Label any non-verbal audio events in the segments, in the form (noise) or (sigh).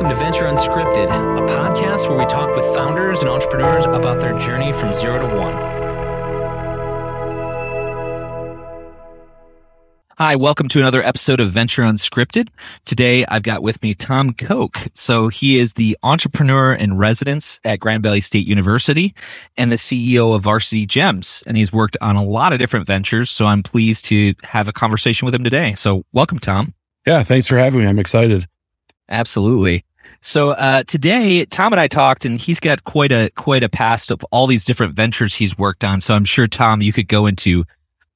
welcome to Venture Unscripted, a podcast where we talk with founders and entrepreneurs about their journey from zero to one. Hi, welcome to another episode of Venture Unscripted. Today I've got with me Tom Coke. So he is the entrepreneur in residence at Grand Valley State University and the CEO of Varsity Gems. And he's worked on a lot of different ventures. So I'm pleased to have a conversation with him today. So welcome, Tom. Yeah, thanks for having me. I'm excited. Absolutely. So uh, today, Tom and I talked, and he's got quite a quite a past of all these different ventures he's worked on. So I'm sure, Tom, you could go into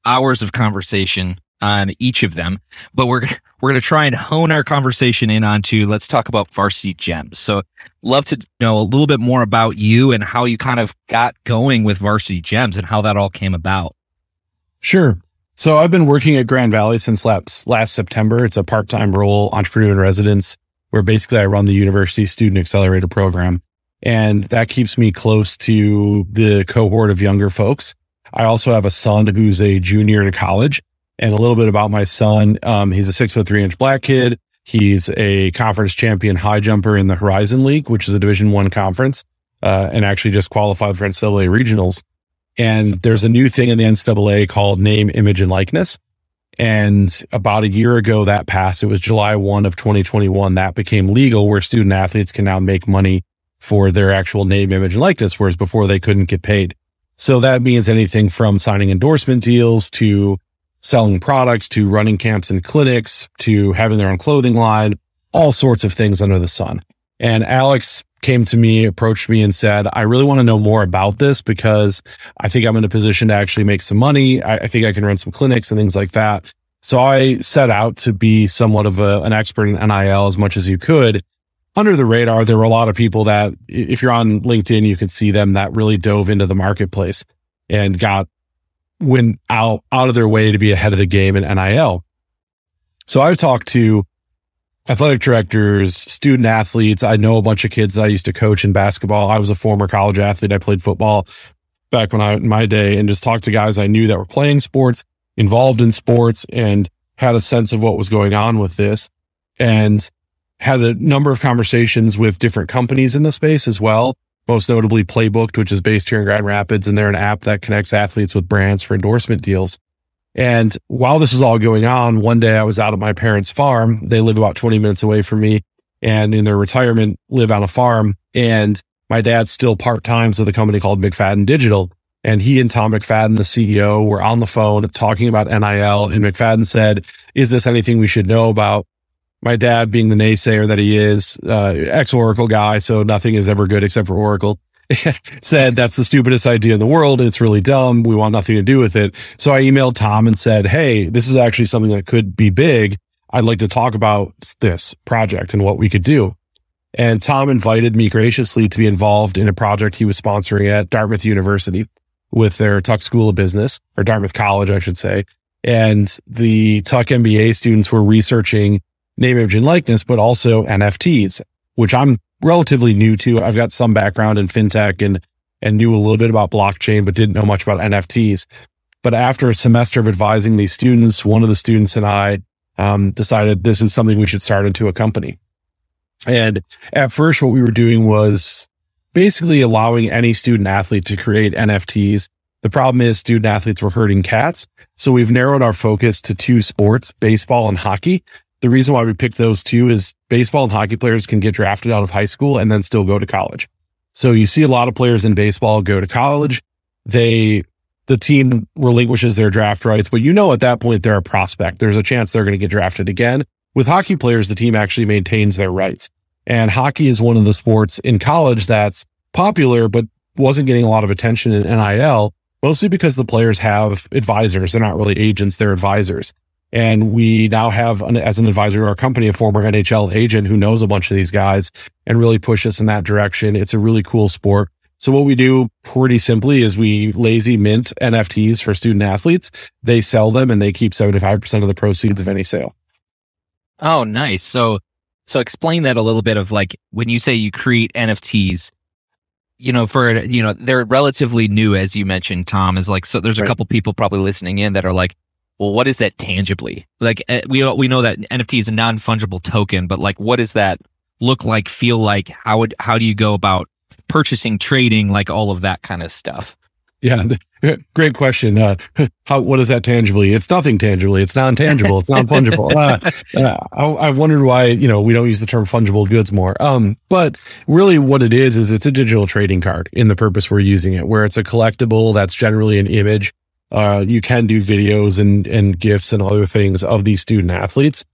hours of conversation on each of them. But we're we're going to try and hone our conversation in onto let's talk about Varsity Gems. So love to know a little bit more about you and how you kind of got going with Varsity Gems and how that all came about. Sure. So I've been working at Grand Valley since last, last September. It's a part-time role, entrepreneur in residence where basically I run the university student accelerator program. And that keeps me close to the cohort of younger folks. I also have a son who's a junior in college and a little bit about my son. Um, he's a six foot three inch black kid. He's a conference champion high jumper in the Horizon League, which is a division one conference, uh, and actually just qualified for NCAA regionals. And there's a new thing in the NCAA called name, image and likeness. And about a year ago that passed, it was July 1 of 2021 that became legal where student athletes can now make money for their actual name, image and likeness, whereas before they couldn't get paid. So that means anything from signing endorsement deals to selling products to running camps and clinics to having their own clothing line, all sorts of things under the sun. And Alex came to me, approached me and said, I really want to know more about this because I think I'm in a position to actually make some money. I, I think I can run some clinics and things like that. So I set out to be somewhat of a, an expert in NIL as much as you could. Under the radar, there were a lot of people that if you're on LinkedIn, you can see them that really dove into the marketplace and got went out, out of their way to be ahead of the game in NIL. So I've talked to athletic directors, student athletes. I know a bunch of kids that I used to coach in basketball. I was a former college athlete. I played football back when I, in my day and just talked to guys I knew that were playing sports, involved in sports and had a sense of what was going on with this and had a number of conversations with different companies in the space as well most notably Playbooked, which is based here in Grand Rapids. And they're an app that connects athletes with brands for endorsement deals. And while this is all going on, one day I was out at my parents' farm. They live about 20 minutes away from me and in their retirement live on a farm. And my dad's still part time with a company called McFadden Digital. And he and Tom McFadden, the CEO, were on the phone talking about NIL. And McFadden said, is this anything we should know about? my dad being the naysayer that he is, uh, ex Oracle guy. So nothing is ever good except for Oracle (laughs) said that's the stupidest idea in the world. It's really dumb. We want nothing to do with it. So I emailed Tom and said, Hey, this is actually something that could be big. I'd like to talk about this project and what we could do. And Tom invited me graciously to be involved in a project he was sponsoring at Dartmouth University with their Tuck School of Business or Dartmouth College, I should say. And the Tuck MBA students were researching name, image and likeness, but also NFTs, which I'm relatively new to. I've got some background in fintech and, and knew a little bit about blockchain, but didn't know much about NFTs. But after a semester of advising these students, one of the students and I um, decided this is something we should start into a company. And at first, what we were doing was basically allowing any student athlete to create NFTs. The problem is student athletes were herding cats. So we've narrowed our focus to two sports, baseball and hockey, the reason why we picked those two is baseball and hockey players can get drafted out of high school and then still go to college. So you see a lot of players in baseball go to college. They, the team relinquishes their draft rights, but you know, at that point, they're a prospect. There's a chance they're going to get drafted again. With hockey players, the team actually maintains their rights. And hockey is one of the sports in college that's popular, but wasn't getting a lot of attention in NIL, mostly because the players have advisors. They're not really agents. They're advisors. And we now have, an, as an advisor to our company, a former NHL agent who knows a bunch of these guys and really push us in that direction. It's a really cool sport. So what we do pretty simply is we lazy mint NFTs for student athletes. They sell them and they keep 75% of the proceeds of any sale. Oh, nice. So, so explain that a little bit of like when you say you create NFTs, you know, for, you know, they're relatively new, as you mentioned, Tom, is like, so there's a right. couple people probably listening in that are like, well, what is that tangibly? Like uh, we we know that NFT is a non fungible token, but like, what does that? look like, feel like? How would how do you go about purchasing, trading, like all of that kind of stuff? Yeah, great question. Uh, (laughs) how what is that tangibly? It's nothing tangibly. It's non tangible. It's non fungible. (laughs) Uh, uh, I, have wondered why you know we don't use the term fungible goods more. Um, but really, what it is is it's a digital trading card in the purpose we're using it, where it's a collectible that's generally an image. Uh, you can do videos and and gifs and other things of these student athletes.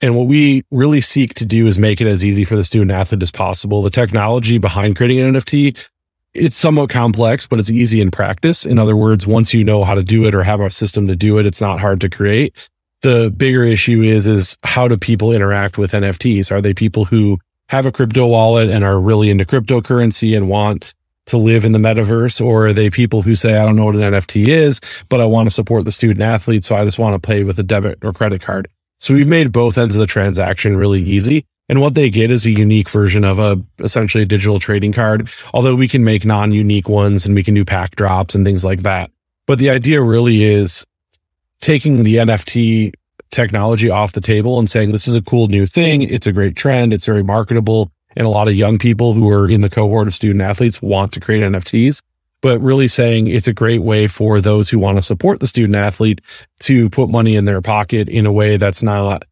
And what we really seek to do is make it as easy for the student athlete as possible. The technology behind creating an NFT it's somewhat complex, but it's easy in practice. In other words, once you know how to do it or have a system to do it, it's not hard to create. The bigger issue is, is how do people interact with NFTs? Are they people who have a crypto wallet and are really into cryptocurrency and want to live in the metaverse? Or are they people who say, I don't know what an NFT is, but I want to support the student athlete. So I just want to pay with a debit or credit card. So we've made both ends of the transaction really easy. And what they get is a unique version of a essentially a digital trading card, although we can make non-unique ones and we can do pack drops and things like that. But the idea really is taking the NFT technology off the table and saying this is a cool new thing. It's a great trend. It's very marketable. And a lot of young people who are in the cohort of student athletes want to create NFTs, but really saying it's a great way for those who want to support the student athlete to put money in their pocket in a way that's not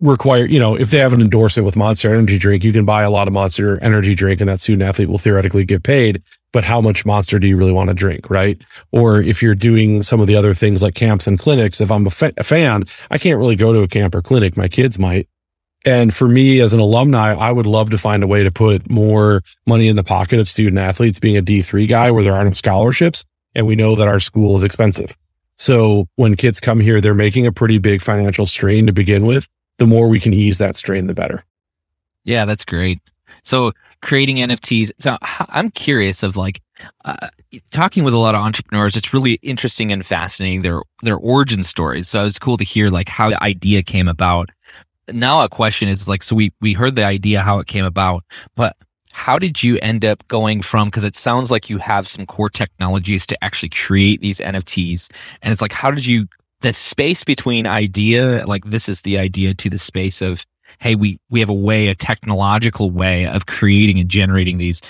require, you know, if they have an endorsement with Monster Energy Drink, you can buy a lot of Monster Energy Drink and that student athlete will theoretically get paid. But how much Monster do you really want to drink? Right. Or if you're doing some of the other things like camps and clinics, if I'm a, fa- a fan, I can't really go to a camp or clinic. My kids might. And for me as an alumni, I would love to find a way to put more money in the pocket of student athletes being a D3 guy where there aren't scholarships. And we know that our school is expensive. So when kids come here, they're making a pretty big financial strain to begin with the more we can ease that strain, the better. Yeah, that's great. So creating NFTs. So I'm curious of like uh, talking with a lot of entrepreneurs. It's really interesting and fascinating their their origin stories. So it's cool to hear like how the idea came about. Now a question is like, so we we heard the idea how it came about, but how did you end up going from because it sounds like you have some core technologies to actually create these nfts and it's like how did you the space between idea, like this is the idea to the space of, hey, we, we have a way, a technological way of creating and generating these.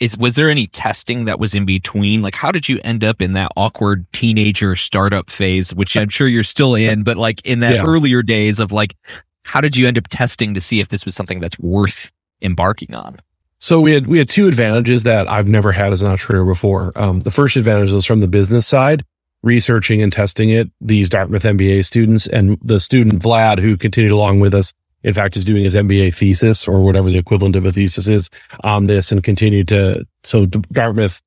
Is, was there any testing that was in between? Like, how did you end up in that awkward teenager startup phase, which I'm sure you're still in, but like in that yeah. earlier days of like, how did you end up testing to see if this was something that's worth embarking on? So we had we had two advantages that I've never had as an entrepreneur before. Um, the first advantage was from the business side researching and testing it, these Dartmouth MBA students and the student Vlad who continued along with us. In fact, is doing his MBA thesis or whatever the equivalent of a thesis is on this and continued to, so Dartmouth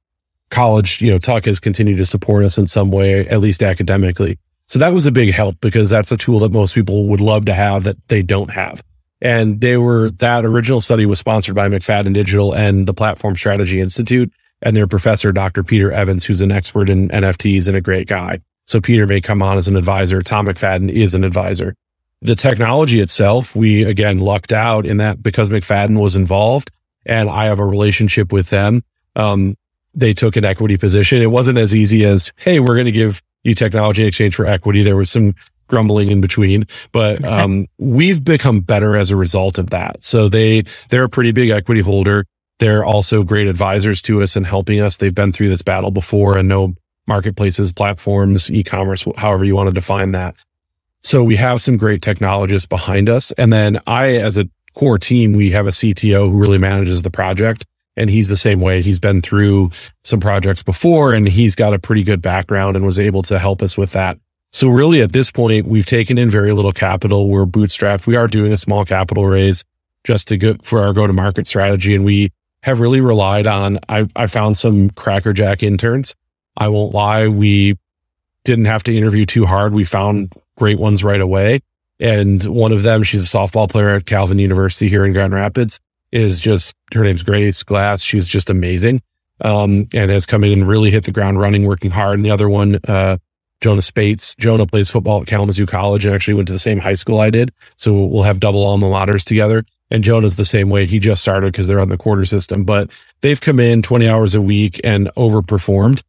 college, you know, Tuck has continued to support us in some way, at least academically. So that was a big help because that's a tool that most people would love to have that they don't have. And they were, that original study was sponsored by McFadden Digital and the Platform Strategy Institute and their professor, Dr. Peter Evans, who's an expert in NFTs and a great guy. So Peter may come on as an advisor. Tom McFadden is an advisor. The technology itself, we again lucked out in that because McFadden was involved and I have a relationship with them. Um, they took an equity position. It wasn't as easy as, Hey, we're going to give you technology in exchange for equity. There was some grumbling in between, but, um, we've become better as a result of that. So they, they're a pretty big equity holder. They're also great advisors to us and helping us. They've been through this battle before and know marketplaces, platforms, e-commerce, however you want to define that. So we have some great technologists behind us. And then I, as a core team, we have a CTO who really manages the project. And he's the same way. He's been through some projects before and he's got a pretty good background and was able to help us with that. So really at this point, we've taken in very little capital. We're bootstrapped. We are doing a small capital raise just to go for our go to market strategy. And we have really relied on, I, I found some crackerjack interns. I won't lie. We didn't have to interview too hard. We found great ones right away. And one of them, she's a softball player at Calvin University here in Grand Rapids is just, her name's Grace Glass. She's just amazing. Um, and has come in and really hit the ground running, working hard. And the other one, uh, Jonah Spates. Jonah plays football at Kalamazoo College and actually went to the same high school I did. So we'll have double alma maters together. And Jonah's the same way. He just started because they're on the quarter system, but they've come in 20 hours a week and overperformed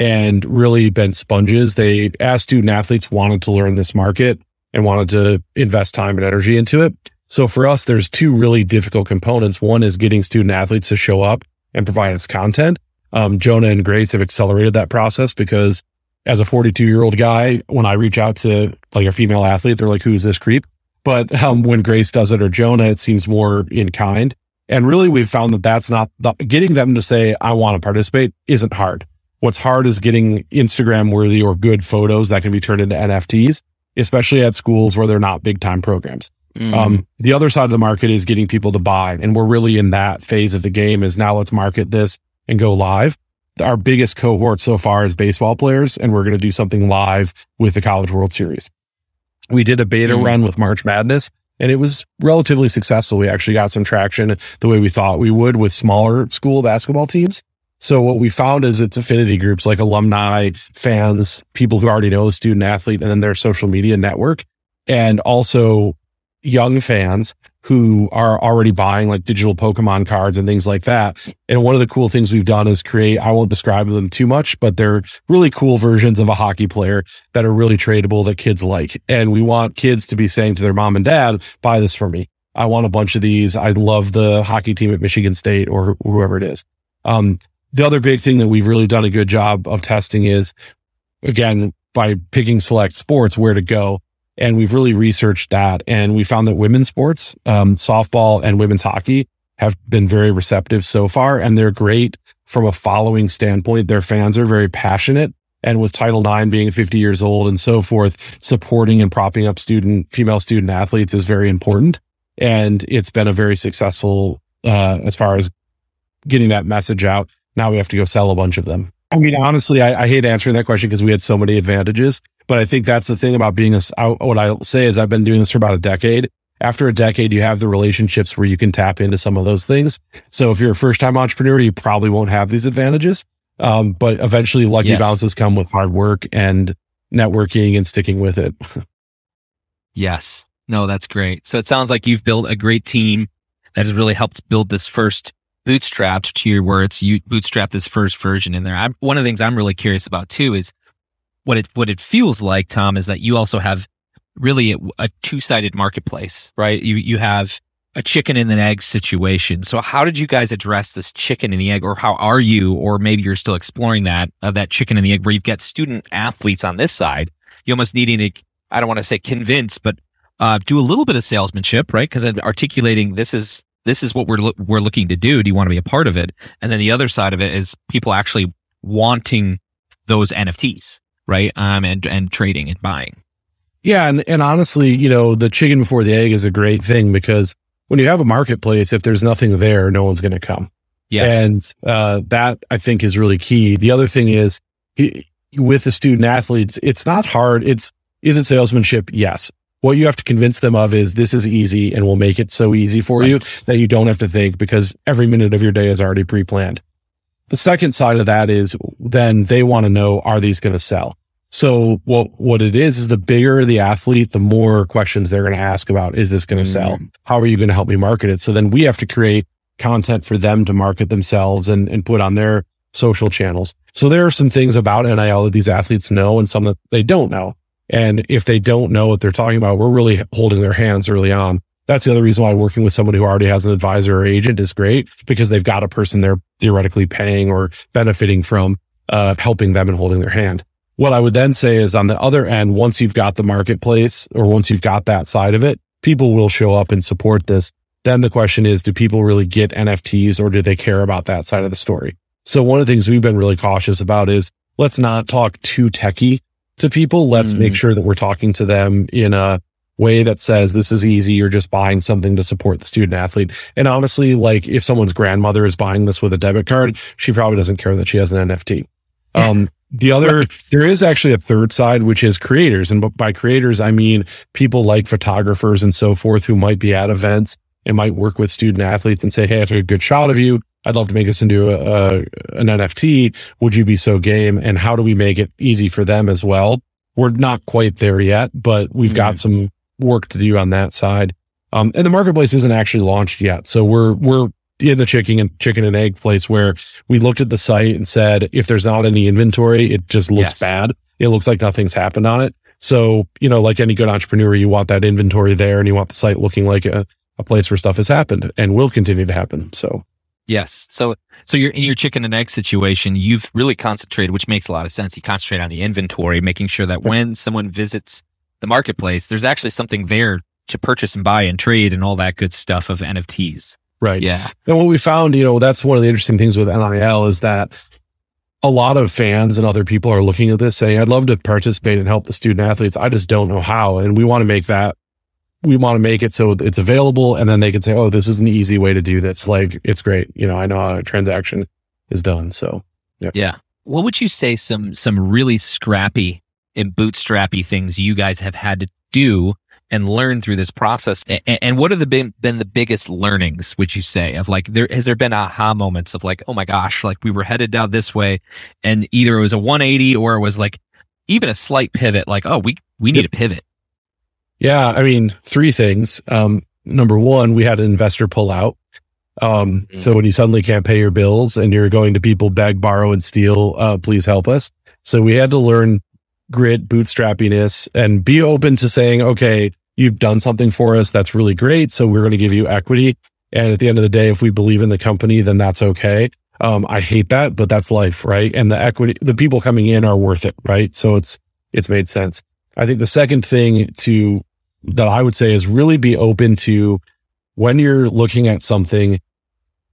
and really been sponges. They, as student athletes, wanted to learn this market and wanted to invest time and energy into it. So for us, there's two really difficult components. One is getting student athletes to show up and provide us content. Um, Jonah and Grace have accelerated that process because as a 42 year old guy, when I reach out to like a female athlete, they're like, who's this creep? But (laughs) um, when Grace does it or Jonah, it seems more in kind. And really, we've found that that's not the, getting them to say, I want to participate isn't hard. What's hard is getting Instagram worthy or good photos that can be turned into NFTs, especially at schools where they're not big time programs. Mm. Um, the other side of the market is getting people to buy. And we're really in that phase of the game is now let's market this and go live. Our biggest cohort so far is baseball players, and we're going to do something live with the College World Series. We did a beta mm. run with March Madness and it was relatively successful. We actually got some traction the way we thought we would with smaller school basketball teams. So what we found is it's affinity groups like alumni, fans, people who already know the student athlete, and then their social media network, and also young fans who are already buying like digital Pokemon cards and things like that. And one of the cool things we've done is create, I won't describe them too much, but they're really cool versions of a hockey player that are really tradable that kids like. And we want kids to be saying to their mom and dad, buy this for me. I want a bunch of these. I love the hockey team at Michigan State or whoever it is. Um, the other big thing that we've really done a good job of testing is again, by picking select sports, where to go and we've really researched that. And we found that women's sports, um, softball and women's hockey have been very receptive so far. And they're great from a following standpoint. Their fans are very passionate. And with Title IX being 50 years old and so forth, supporting and propping up student, female student athletes is very important. And it's been a very successful, uh, as far as getting that message out. Now we have to go sell a bunch of them. I mean, honestly, I, I hate answering that question because we had so many advantages. But I think that's the thing about being a, what I'll say is I've been doing this for about a decade. After a decade, you have the relationships where you can tap into some of those things. So if you're a first time entrepreneur, you probably won't have these advantages. Um, but eventually lucky yes. bounces come with hard work and networking and sticking with it. (laughs) yes. No, that's great. So it sounds like you've built a great team that has really helped build this first bootstrapped to your words. You bootstrap this first version in there. I'm, one of the things I'm really curious about too is what it what it feels like, Tom, is that you also have really a, a two sided marketplace, right? You you have a chicken and an egg situation. So how did you guys address this chicken and the egg, or how are you, or maybe you're still exploring that of that chicken and the egg, where you've got student athletes on this side, you almost needing to, I don't want to say convince, but uh, do a little bit of salesmanship, right? Because articulating this is this is what we're lo- we're looking to do. Do you want to be a part of it? And then the other side of it is people actually wanting those NFTs, right? Um, and, and trading and buying. Yeah. And, and honestly, you know, the chicken before the egg is a great thing because when you have a marketplace, if there's nothing there, no one's going to come. Yes. And, uh, that I think is really key. The other thing is with the student athletes, it's not hard. It's, is it salesmanship? Yes. What you have to convince them of is this is easy and we'll make it so easy for right. you that you don't have to think because every minute of your day is already pre-planned. The second side of that is then they want to know, are these going to sell? So what, what it is, is the bigger the athlete, the more questions they're going to ask about, is this going to mm-hmm. sell? How are you going to help me market it? So then we have to create content for them to market themselves and, and put on their social channels. So there are some things about NIL that these athletes know and some that they don't know. And if they don't know what they're talking about, we're really holding their hands early on. That's the other reason why working with somebody who already has an advisor or agent is great because they've got a person they're theoretically paying or benefiting from, uh, helping them and holding their hand. What I would then say is on the other end, once you've got the marketplace or once you've got that side of it, people will show up and support this. Then the question is, do people really get NFTs or do they care about that side of the story? So one of the things we've been really cautious about is let's not talk too techy to people. Let's mm. make sure that we're talking to them in a way that says this is easy. You're just buying something to support the student athlete. And honestly, like if someone's grandmother is buying this with a debit card, she probably doesn't care that she has an NFT. Um, the other, right. there is actually a third side, which is creators. And by creators, I mean people like photographers and so forth who might be at events and might work with student athletes and say, Hey, I took a good shot of you. I'd love to make this into a, a, an NFT. Would you be so game? And how do we make it easy for them as well? We're not quite there yet, but we've mm-hmm. got some work to do on that side. Um, and the marketplace isn't actually launched yet. So we're, we're in the chicken and chicken and egg place where we looked at the site and said, if there's not any inventory, it just looks yes. bad. It looks like nothing's happened on it. So, you know, like any good entrepreneur, you want that inventory there and you want the site looking like a, a place where stuff has happened and will continue to happen. So Yes. So so you're in your chicken and egg situation, you've really concentrated, which makes a lot of sense. You concentrate on the inventory, making sure that when someone visits the marketplace, there's actually something there to purchase and buy and trade and all that good stuff of NFTs. Right. Yeah. And what we found, you know, that's one of the interesting things with NIL is that a lot of fans and other people are looking at this saying, I'd love to participate and help the student athletes. I just don't know how. And we want to make that we want to make it so it's available and then they can say, Oh, this is an easy way to do this. Like it's great. You know, I know how a transaction is done. So yeah. Yeah. What would you say some, some really scrappy and bootstrappy things you guys have had to do and learn through this process? And, and what have the been, been the biggest learnings, would you say of like, there, has there been aha moments of like, Oh my gosh, like we were headed down this way and either it was a 180 or it was like even a slight pivot, like, Oh, we, we need a pivot. Yeah, I mean, three things. Um, number one, we had an investor pull out. Um, mm-hmm. so when you suddenly can't pay your bills and you're going to people beg, borrow, and steal, uh, please help us. So we had to learn grit, bootstrappiness, and be open to saying, okay, you've done something for us. That's really great. So we're going to give you equity. And at the end of the day, if we believe in the company, then that's okay. Um, I hate that, but that's life, right? And the equity, the people coming in are worth it, right? So it's, it's made sense. I think the second thing to that I would say is really be open to when you're looking at something,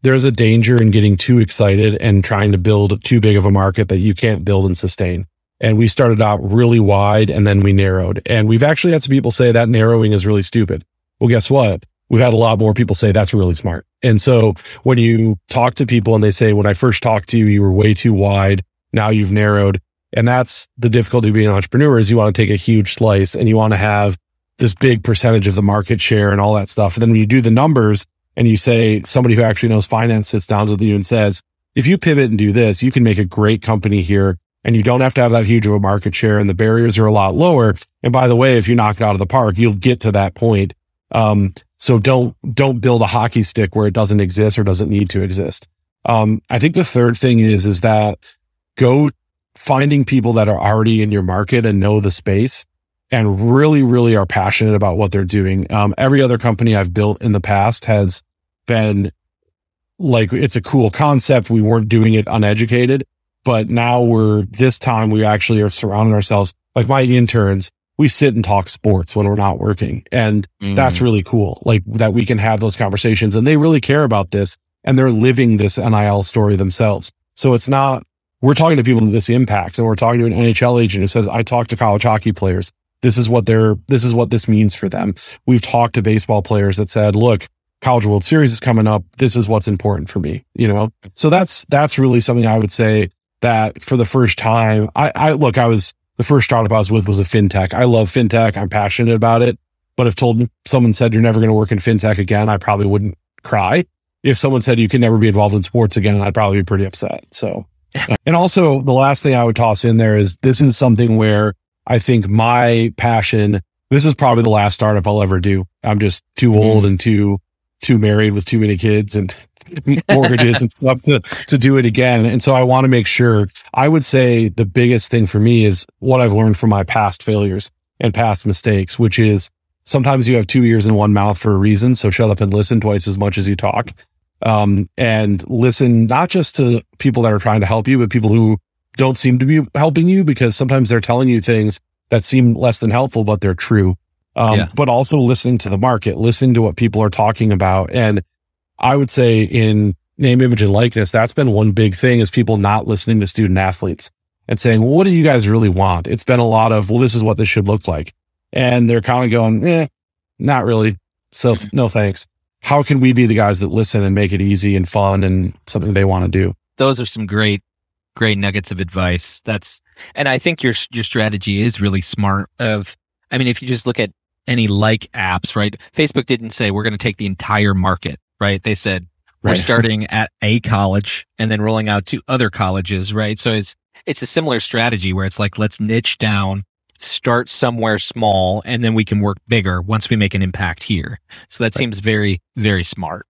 there's a danger in getting too excited and trying to build too big of a market that you can't build and sustain. And we started out really wide and then we narrowed. And we've actually had some people say that narrowing is really stupid. Well, guess what? We've had a lot more people say that's really smart. And so when you talk to people and they say, when I first talked to you, you were way too wide. Now you've narrowed. And that's the difficulty of being an entrepreneur is you want to take a huge slice and you want to have this big percentage of the market share and all that stuff. And then when you do the numbers and you say somebody who actually knows finance sits down with you and says, if you pivot and do this, you can make a great company here and you don't have to have that huge of a market share and the barriers are a lot lower. And by the way, if you knock it out of the park, you'll get to that point. Um, so don't, don't build a hockey stick where it doesn't exist or doesn't need to exist. Um, I think the third thing is, is that go finding people that are already in your market and know the space and really, really are passionate about what they're doing. Um, every other company I've built in the past has been like, it's a cool concept. We weren't doing it uneducated, but now we're this time we actually are surrounding ourselves like my interns. We sit and talk sports when we're not working. And mm. that's really cool. Like that we can have those conversations and they really care about this and they're living this NIL story themselves. So it's not, we're talking to people that this impacts and we're talking to an NHL agent who says, I talk to college hockey players this is what they're, this is what this means for them. We've talked to baseball players that said, look, college world series is coming up. This is what's important for me, you know? So that's, that's really something I would say that for the first time, I, I look, I was the first startup I was with was a fintech. I love fintech. I'm passionate about it. But if told someone said you're never going to work in fintech again, I probably wouldn't cry. If someone said you can never be involved in sports again, I'd probably be pretty upset. So, (laughs) and also the last thing I would toss in there is this is something where I think my passion, this is probably the last startup I'll ever do. I'm just too mm-hmm. old and too, too married with too many kids and mortgages and stuff to, to do it again. And so I want to make sure I would say the biggest thing for me is what I've learned from my past failures and past mistakes, which is sometimes you have two ears and one mouth for a reason. So shut up and listen twice as much as you talk. Um, and listen not just to people that are trying to help you, but people who don't seem to be helping you because sometimes they're telling you things that seem less than helpful, but they're true. Um, yeah. but also listening to the market, listening to what people are talking about. And I would say in name, image and likeness, that's been one big thing is people not listening to student athletes and saying, well, what do you guys really want? It's been a lot of, well, this is what this should look like. And they're kind of going, eh, not really. So mm-hmm. no thanks. How can we be the guys that listen and make it easy and fun and something they want to do? Those are some great great nuggets of advice. That's, and I think your, your strategy is really smart of, I mean, if you just look at any like apps, right? Facebook didn't say we're going to take the entire market, right? They said we're right. (laughs) starting at a college and then rolling out to other colleges, right? So it's, it's a similar strategy where it's like, let's niche down, start somewhere small, and then we can work bigger once we make an impact here. So that right. seems very, very smart.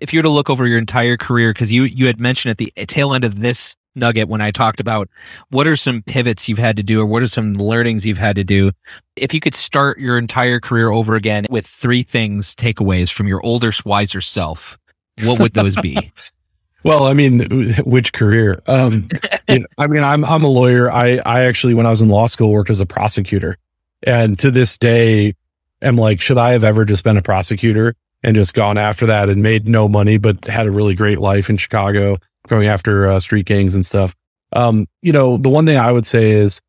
If you were to look over your entire career, because you, you had mentioned at the tail end of this nugget when I talked about what are some pivots you've had to do or what are some learnings you've had to do. If you could start your entire career over again with three things, takeaways from your older, wiser self, what would those be? (laughs) well, I mean, which career? Um, you know, I mean, I'm I'm a lawyer. I I actually, when I was in law school, worked as a prosecutor, and to this day, am like, should I have ever just been a prosecutor and just gone after that and made no money, but had a really great life in Chicago, going after uh, street gangs and stuff? Um, you know, the one thing I would say is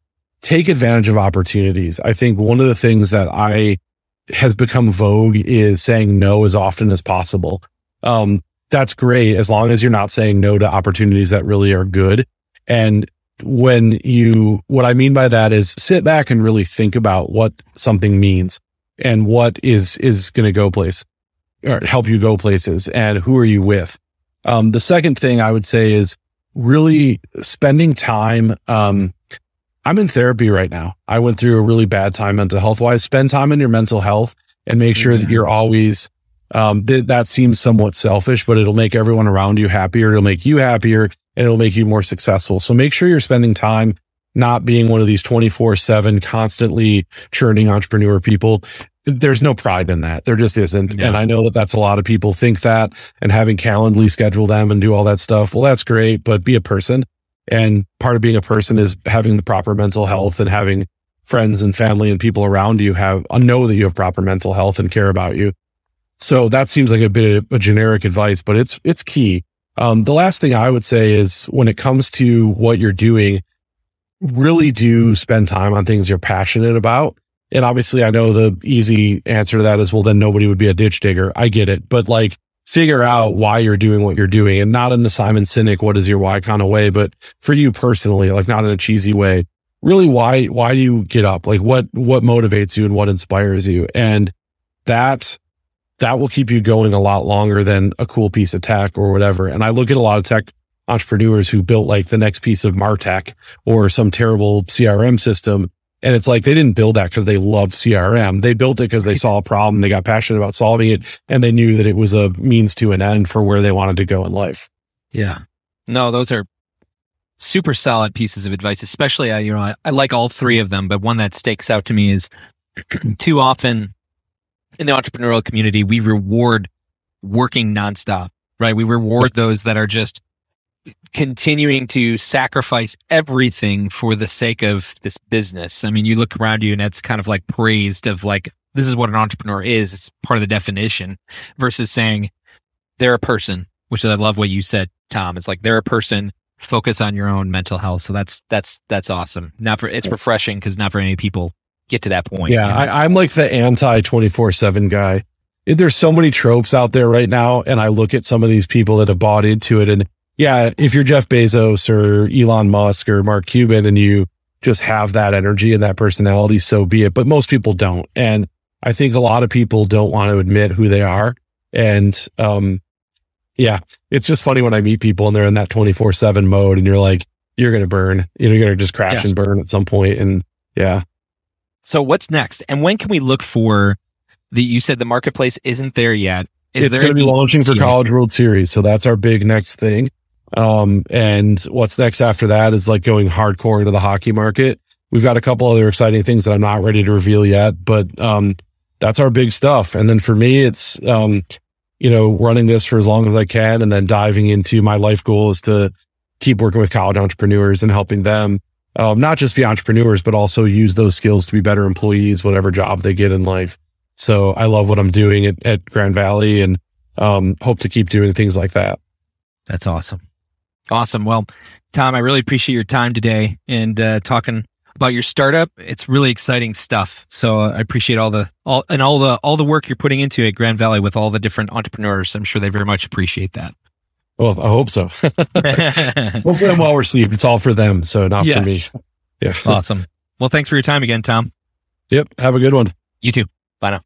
take advantage of opportunities. I think one of the things that I has become vogue is saying no as often as possible. Um, that's great as long as you're not saying no to opportunities that really are good. And when you, what I mean by that is sit back and really think about what something means and what is, is going to go place or help you go places and who are you with? Um, the second thing I would say is really spending time. Um, I'm in therapy right now. I went through a really bad time mental health wise. Spend time in your mental health and make sure that you're always, um, th- that seems somewhat selfish, but it'll make everyone around you happier. It'll make you happier and it'll make you more successful. So make sure you're spending time not being one of these 24 seven constantly churning entrepreneur people there's no pride in that. There just isn't. Yeah. And I know that that's a lot of people think that and having Calendly schedule them and do all that stuff. Well, that's great, but be a person. And part of being a person is having the proper mental health and having friends and family and people around you have uh, know that you have proper mental health and care about you. So that seems like a bit of a generic advice, but it's, it's key. Um, the last thing I would say is when it comes to what you're doing, really do spend time on things you're passionate about and obviously, I know the easy answer to that is, well, then nobody would be a ditch digger. I get it. But like, figure out why you're doing what you're doing and not in the Simon Sinek, what is your why kind of way, but for you personally, like not in a cheesy way. Really, why, why do you get up? Like what, what motivates you and what inspires you? And that, that will keep you going a lot longer than a cool piece of tech or whatever. And I look at a lot of tech entrepreneurs who built like the next piece of Martech or some terrible CRM system and it's like they didn't build that because they love CRM. They built it because they saw a problem. They got passionate about solving it and they knew that it was a means to an end for where they wanted to go in life. Yeah. No, those are super solid pieces of advice, especially I, you know, I, I like all three of them, but one that stakes out to me is (clears throat) too often in the entrepreneurial community, we reward working nonstop, right? We reward those that are just continuing to sacrifice everything for the sake of this business. I mean, you look around you and that's kind of like praised of like, this is what an entrepreneur is. It's part of the definition versus saying they're a person, which I love what you said, Tom. It's like they're a person, focus on your own mental health. So that's, that's, that's awesome. Not for, it's refreshing because not very many people get to that point. Yeah. You know? I, I'm like the anti 24 seven guy. There's so many tropes out there right now. And I look at some of these people that have bought into it and yeah, if you're Jeff Bezos or Elon Musk or Mark Cuban and you just have that energy and that personality, so be it. But most people don't. And I think a lot of people don't want to admit who they are. And, um, yeah, it's just funny when I meet people and they're in that 24 seven mode and you're like, you're going to burn, you know, you're going to just crash yes. and burn at some point. And yeah. So what's next? And when can we look for the, you said the marketplace isn't there yet. Is it's going to be launching for College World Series. So that's our big next thing. Um, and what's next after that is like going hardcore into the hockey market. We've got a couple other exciting things that I'm not ready to reveal yet, but, um, that's our big stuff. And then for me, it's, um, you know, running this for as long as I can and then diving into my life goal is to keep working with college entrepreneurs and helping them, um, not just be entrepreneurs, but also use those skills to be better employees, whatever job they get in life. So I love what I'm doing at, at Grand Valley and, um, hope to keep doing things like that. That's awesome. Awesome. Well, Tom, I really appreciate your time today and uh, talking about your startup. It's really exciting stuff. So uh, I appreciate all the all and all the all the work you're putting into at Grand Valley, with all the different entrepreneurs. I'm sure they very much appreciate that. Well, I hope so. (laughs) Hopefully, I'm well received. It's all for them, so not yes. for me. Yeah. Awesome. Well, thanks for your time again, Tom. Yep. Have a good one. You too. Bye now.